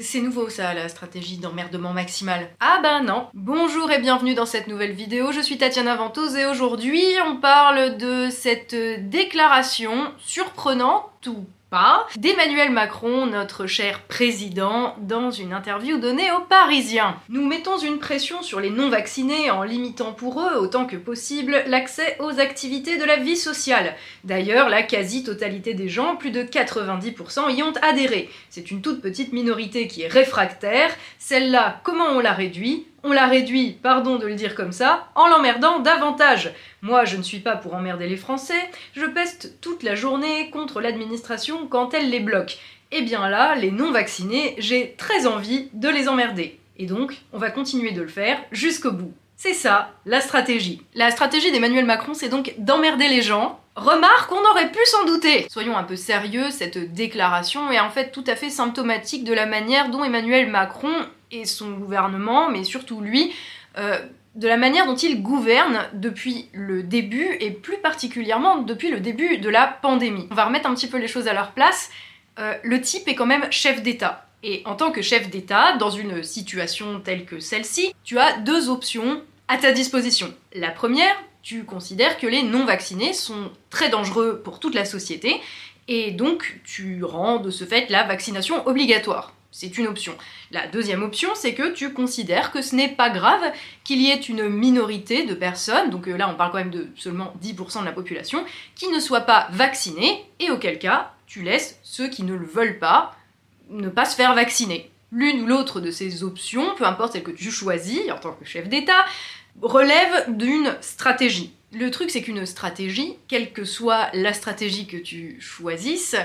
C'est nouveau ça, la stratégie d'emmerdement maximal. Ah bah non Bonjour et bienvenue dans cette nouvelle vidéo, je suis Tatiana Ventose et aujourd'hui on parle de cette déclaration surprenante ou pas d'Emmanuel Macron, notre cher président, dans une interview donnée aux Parisiens. Nous mettons une pression sur les non-vaccinés en limitant pour eux autant que possible l'accès aux activités de la vie sociale. D'ailleurs, la quasi-totalité des gens, plus de 90%, y ont adhéré. C'est une toute petite minorité qui est réfractaire. Celle-là, comment on la réduit? On la réduit, pardon de le dire comme ça, en l'emmerdant davantage. Moi, je ne suis pas pour emmerder les Français, je peste toute la journée contre l'administration quand elle les bloque. Et eh bien là, les non-vaccinés, j'ai très envie de les emmerder. Et donc, on va continuer de le faire jusqu'au bout. C'est ça, la stratégie. La stratégie d'Emmanuel Macron, c'est donc d'emmerder les gens. Remarque, on aurait pu s'en douter. Soyons un peu sérieux, cette déclaration est en fait tout à fait symptomatique de la manière dont Emmanuel Macron et son gouvernement, mais surtout lui, euh, de la manière dont il gouverne depuis le début, et plus particulièrement depuis le début de la pandémie. On va remettre un petit peu les choses à leur place. Euh, le type est quand même chef d'État. Et en tant que chef d'État, dans une situation telle que celle-ci, tu as deux options à ta disposition. La première, tu considères que les non-vaccinés sont très dangereux pour toute la société, et donc tu rends de ce fait la vaccination obligatoire. C'est une option. La deuxième option, c'est que tu considères que ce n'est pas grave qu'il y ait une minorité de personnes, donc euh, là on parle quand même de seulement 10% de la population, qui ne soient pas vaccinées, et auquel cas tu laisses ceux qui ne le veulent pas ne pas se faire vacciner. L'une ou l'autre de ces options, peu importe celle que tu choisis en tant que chef d'État, relève d'une stratégie. Le truc, c'est qu'une stratégie, quelle que soit la stratégie que tu choisisses,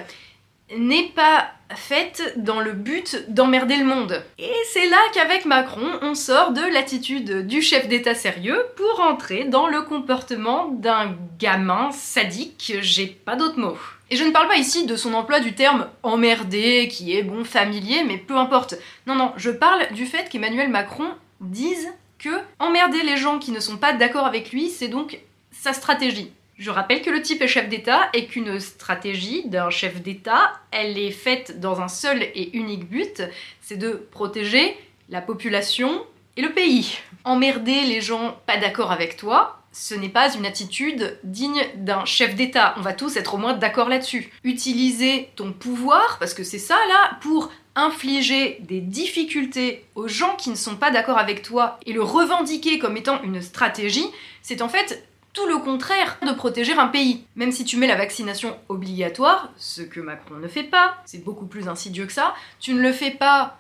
n'est pas faite dans le but d'emmerder le monde. Et c'est là qu'avec Macron, on sort de l'attitude du chef d'État sérieux pour entrer dans le comportement d'un gamin sadique, j'ai pas d'autre mot. Et je ne parle pas ici de son emploi du terme emmerder, qui est bon familier, mais peu importe. Non, non, je parle du fait qu'Emmanuel Macron dise que emmerder les gens qui ne sont pas d'accord avec lui, c'est donc sa stratégie. Je rappelle que le type est chef d'État et qu'une stratégie d'un chef d'État, elle est faite dans un seul et unique but, c'est de protéger la population et le pays. Emmerder les gens pas d'accord avec toi, ce n'est pas une attitude digne d'un chef d'État. On va tous être au moins d'accord là-dessus. Utiliser ton pouvoir, parce que c'est ça là, pour infliger des difficultés aux gens qui ne sont pas d'accord avec toi et le revendiquer comme étant une stratégie, c'est en fait tout le contraire de protéger un pays. Même si tu mets la vaccination obligatoire, ce que Macron ne fait pas, c'est beaucoup plus insidieux que ça, tu ne le fais pas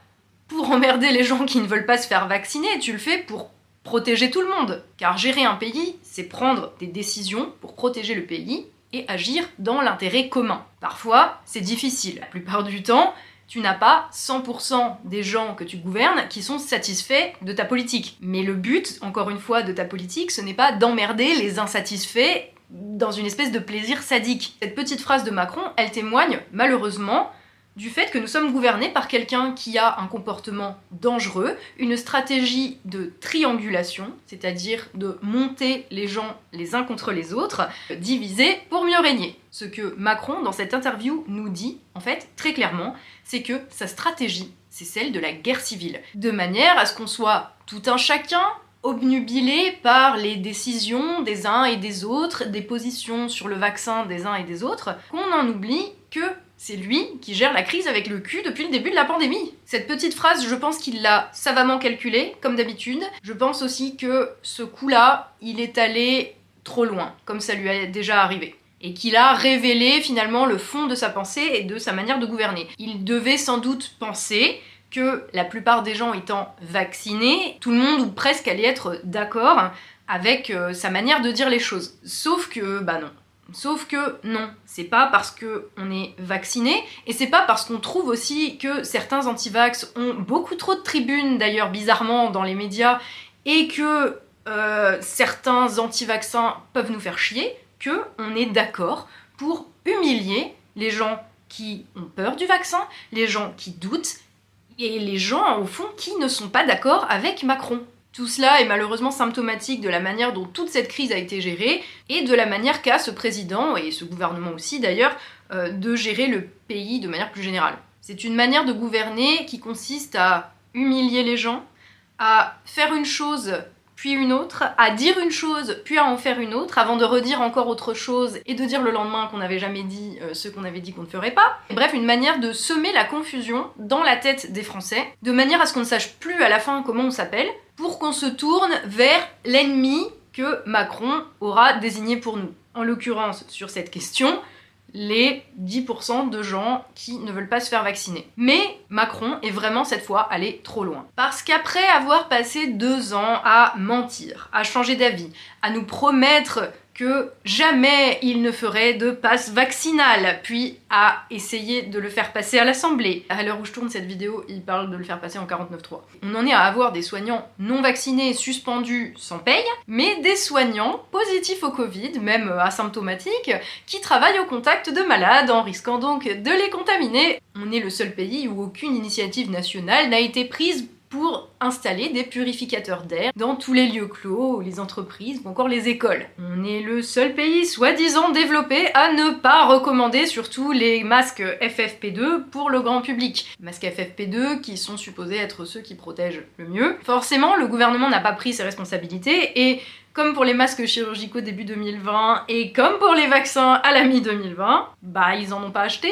pour emmerder les gens qui ne veulent pas se faire vacciner, tu le fais pour protéger tout le monde. Car gérer un pays, c'est prendre des décisions pour protéger le pays et agir dans l'intérêt commun. Parfois, c'est difficile. La plupart du temps, tu n'as pas 100% des gens que tu gouvernes qui sont satisfaits de ta politique. Mais le but, encore une fois, de ta politique, ce n'est pas d'emmerder les insatisfaits dans une espèce de plaisir sadique. Cette petite phrase de Macron, elle témoigne malheureusement du fait que nous sommes gouvernés par quelqu'un qui a un comportement dangereux, une stratégie de triangulation, c'est-à-dire de monter les gens les uns contre les autres, diviser pour mieux régner. Ce que Macron, dans cette interview, nous dit, en fait, très clairement, c'est que sa stratégie, c'est celle de la guerre civile, de manière à ce qu'on soit tout un chacun obnubilé par les décisions des uns et des autres, des positions sur le vaccin des uns et des autres, qu'on en oublie que c'est lui qui gère la crise avec le cul depuis le début de la pandémie. Cette petite phrase, je pense qu'il l'a savamment calculée, comme d'habitude. Je pense aussi que ce coup-là, il est allé trop loin, comme ça lui est déjà arrivé. Et qu'il a révélé finalement le fond de sa pensée et de sa manière de gouverner. Il devait sans doute penser que la plupart des gens étant vaccinés, tout le monde ou presque allait être d'accord avec euh, sa manière de dire les choses. Sauf que, bah non, Sauf que non, c'est pas parce que on est vacciné et c'est pas parce qu'on trouve aussi que certains antivax ont beaucoup trop de tribunes d'ailleurs bizarrement dans les médias et que euh, certains anti-vaccins peuvent nous faire chier que on est d'accord pour humilier les gens qui ont peur du vaccin, les gens qui doutent et les gens au fond qui ne sont pas d'accord avec Macron. Tout cela est malheureusement symptomatique de la manière dont toute cette crise a été gérée et de la manière qu'a ce président, et ce gouvernement aussi d'ailleurs, euh, de gérer le pays de manière plus générale. C'est une manière de gouverner qui consiste à humilier les gens, à faire une chose puis une autre, à dire une chose, puis à en faire une autre, avant de redire encore autre chose et de dire le lendemain qu'on n'avait jamais dit euh, ce qu'on avait dit qu'on ne ferait pas. Bref, une manière de semer la confusion dans la tête des Français, de manière à ce qu'on ne sache plus à la fin comment on s'appelle, pour qu'on se tourne vers l'ennemi que Macron aura désigné pour nous. En l'occurrence, sur cette question, les 10% de gens qui ne veulent pas se faire vacciner. Mais Macron est vraiment cette fois allé trop loin. Parce qu'après avoir passé deux ans à mentir, à changer d'avis, à nous promettre que jamais il ne ferait de passe vaccinal, puis a essayé de le faire passer à l'Assemblée. À l'heure où je tourne cette vidéo, il parle de le faire passer en 49.3. On en est à avoir des soignants non vaccinés suspendus sans paye, mais des soignants positifs au Covid, même asymptomatiques, qui travaillent au contact de malades en risquant donc de les contaminer. On est le seul pays où aucune initiative nationale n'a été prise pour installer des purificateurs d'air dans tous les lieux clos, les entreprises ou encore les écoles. On est le seul pays soi-disant développé à ne pas recommander surtout les masques FFP2 pour le grand public. masques FFP2 qui sont supposés être ceux qui protègent le mieux. Forcément, le gouvernement n'a pas pris ses responsabilités et comme pour les masques chirurgicaux début 2020 et comme pour les vaccins à la mi-2020, bah ils en ont pas acheté.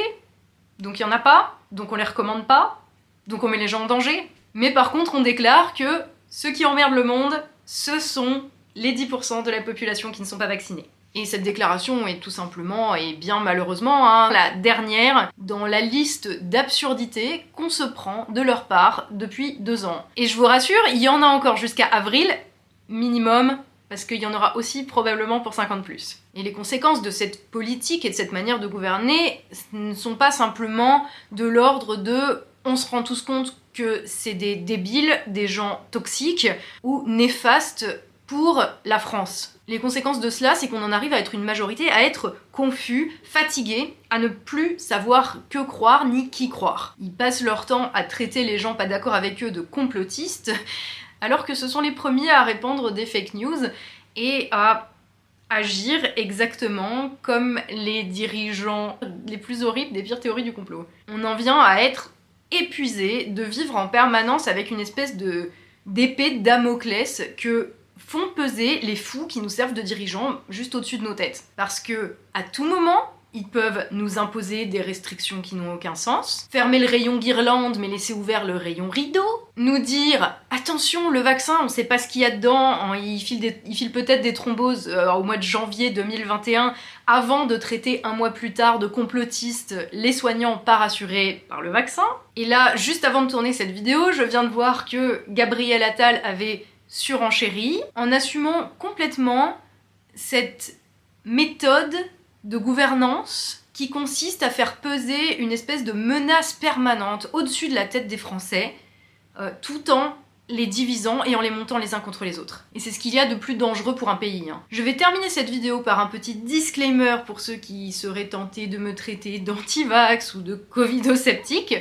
Donc il y en a pas, donc on les recommande pas, donc on met les gens en danger. Mais par contre, on déclare que ceux qui emmerdent le monde, ce sont les 10% de la population qui ne sont pas vaccinés. Et cette déclaration est tout simplement, et bien malheureusement, hein, la dernière dans la liste d'absurdités qu'on se prend de leur part depuis deux ans. Et je vous rassure, il y en a encore jusqu'à avril, minimum, parce qu'il y en aura aussi probablement pour 50 plus. Et les conséquences de cette politique et de cette manière de gouverner ne sont pas simplement de l'ordre de on se rend tous compte que c'est des débiles, des gens toxiques ou néfastes pour la France. Les conséquences de cela, c'est qu'on en arrive à être une majorité, à être confus, fatigués, à ne plus savoir que croire ni qui croire. Ils passent leur temps à traiter les gens pas d'accord avec eux de complotistes, alors que ce sont les premiers à répandre des fake news et à agir exactement comme les dirigeants les plus horribles des pires théories du complot. On en vient à être épuisé de vivre en permanence avec une espèce de d'épée de Damoclès que font peser les fous qui nous servent de dirigeants juste au-dessus de nos têtes. Parce que à tout moment, ils peuvent nous imposer des restrictions qui n'ont aucun sens, fermer le rayon guirlande mais laisser ouvert le rayon rideau, nous dire attention le vaccin on sait pas ce qu'il y a dedans, il file, peut-être des thromboses euh, au mois de janvier 2021 avant de traiter un mois plus tard de complotistes les soignants pas rassurés par le vaccin. Et là juste avant de tourner cette vidéo je viens de voir que Gabriel Attal avait surenchéri en assumant complètement cette méthode de gouvernance qui consiste à faire peser une espèce de menace permanente au-dessus de la tête des Français, euh, tout en les divisant et en les montant les uns contre les autres. Et c'est ce qu'il y a de plus dangereux pour un pays. Hein. Je vais terminer cette vidéo par un petit disclaimer pour ceux qui seraient tentés de me traiter d'anti-vax ou de covidosceptique.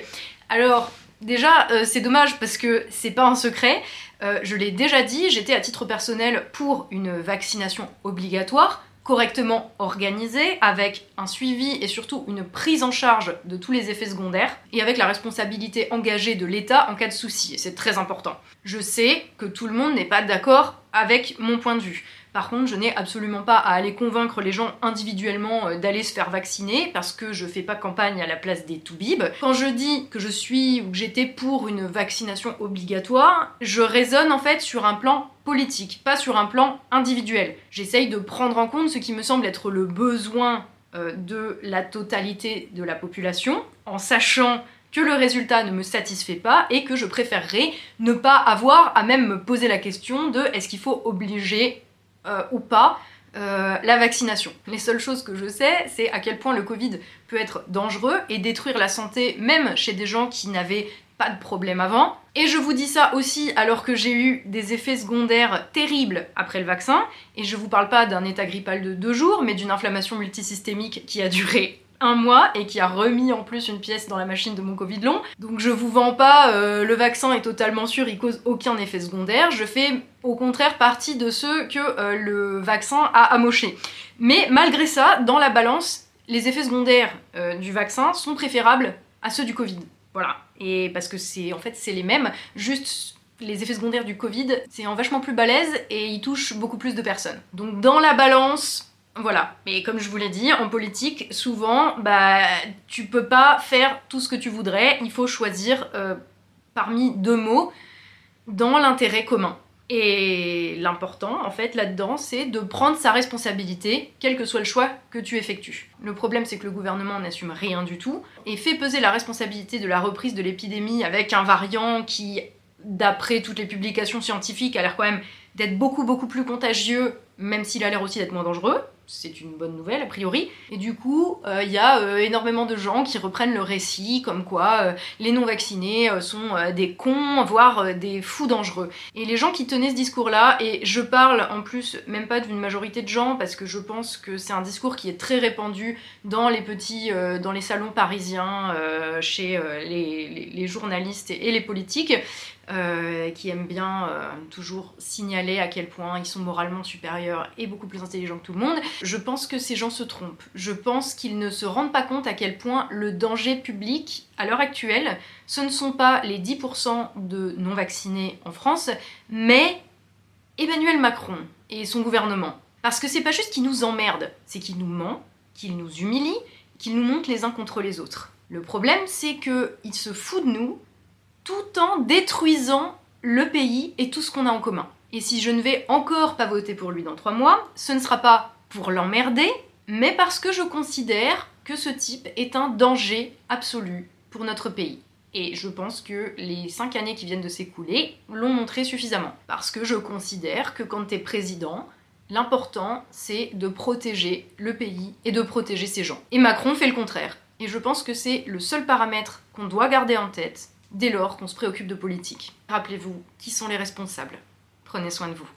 Alors, déjà, euh, c'est dommage parce que c'est pas un secret. Euh, je l'ai déjà dit, j'étais à titre personnel pour une vaccination obligatoire correctement organisé, avec un suivi et surtout une prise en charge de tous les effets secondaires, et avec la responsabilité engagée de l'État en cas de souci, et c'est très important. Je sais que tout le monde n'est pas d'accord avec mon point de vue. Par contre, je n'ai absolument pas à aller convaincre les gens individuellement euh, d'aller se faire vacciner parce que je fais pas campagne à la place des toubibs. Quand je dis que je suis ou que j'étais pour une vaccination obligatoire, je raisonne en fait sur un plan politique, pas sur un plan individuel. J'essaye de prendre en compte ce qui me semble être le besoin euh, de la totalité de la population, en sachant que le résultat ne me satisfait pas et que je préférerais ne pas avoir à même me poser la question de est-ce qu'il faut obliger euh, ou pas euh, la vaccination. Les seules choses que je sais, c'est à quel point le Covid peut être dangereux et détruire la santé même chez des gens qui n'avaient pas de problème avant. Et je vous dis ça aussi alors que j'ai eu des effets secondaires terribles après le vaccin. Et je vous parle pas d'un état grippal de deux jours, mais d'une inflammation multisystémique qui a duré un mois et qui a remis en plus une pièce dans la machine de mon Covid long. Donc je vous vends pas euh, le vaccin est totalement sûr, il cause aucun effet secondaire. Je fais au contraire partie de ceux que euh, le vaccin a amoché. Mais malgré ça, dans la balance, les effets secondaires euh, du vaccin sont préférables à ceux du Covid. Voilà. Et parce que c'est en fait c'est les mêmes, juste les effets secondaires du Covid, c'est en vachement plus balèze et ils touchent beaucoup plus de personnes. Donc dans la balance, voilà. Mais comme je vous l'ai dit, en politique, souvent, bah, tu peux pas faire tout ce que tu voudrais. Il faut choisir euh, parmi deux mots dans l'intérêt commun. Et l'important, en fait, là-dedans, c'est de prendre sa responsabilité, quel que soit le choix que tu effectues. Le problème, c'est que le gouvernement n'assume rien du tout et fait peser la responsabilité de la reprise de l'épidémie avec un variant qui, d'après toutes les publications scientifiques, a l'air quand même d'être beaucoup beaucoup plus contagieux, même s'il a l'air aussi d'être moins dangereux c'est une bonne nouvelle a priori. Et du coup, il euh, y a euh, énormément de gens qui reprennent le récit comme quoi euh, les non-vaccinés sont des cons, voire des fous dangereux. Et les gens qui tenaient ce discours-là, et je parle en plus même pas d'une majorité de gens parce que je pense que c'est un discours qui est très répandu dans les petits, dans les salons parisiens, chez les, journalistes et les politiques. Qui aiment bien toujours signaler à quel point ils sont moralement supérieurs et beaucoup plus intelligents que tout le monde, je pense que ces gens se trompent. Je pense qu'ils ne se rendent pas compte à quel point le danger public, à l'heure actuelle, ce ne sont pas les 10% de non-vaccinés en France, mais Emmanuel Macron et son gouvernement. Parce que c'est pas juste qu'il nous emmerde, c'est qu'il nous ment, qu'il nous humilie, qu'il nous monte les uns contre les autres. Le problème, c'est qu'il se fout de nous tout en détruisant le pays et tout ce qu'on a en commun. Et si je ne vais encore pas voter pour lui dans trois mois, ce ne sera pas pour l'emmerder, mais parce que je considère que ce type est un danger absolu pour notre pays. Et je pense que les cinq années qui viennent de s'écouler l'ont montré suffisamment. Parce que je considère que quand tu es président, l'important c'est de protéger le pays et de protéger ses gens. Et Macron fait le contraire. Et je pense que c'est le seul paramètre qu'on doit garder en tête dès lors qu'on se préoccupe de politique. Rappelez-vous qui sont les responsables? Prenez soin de vous.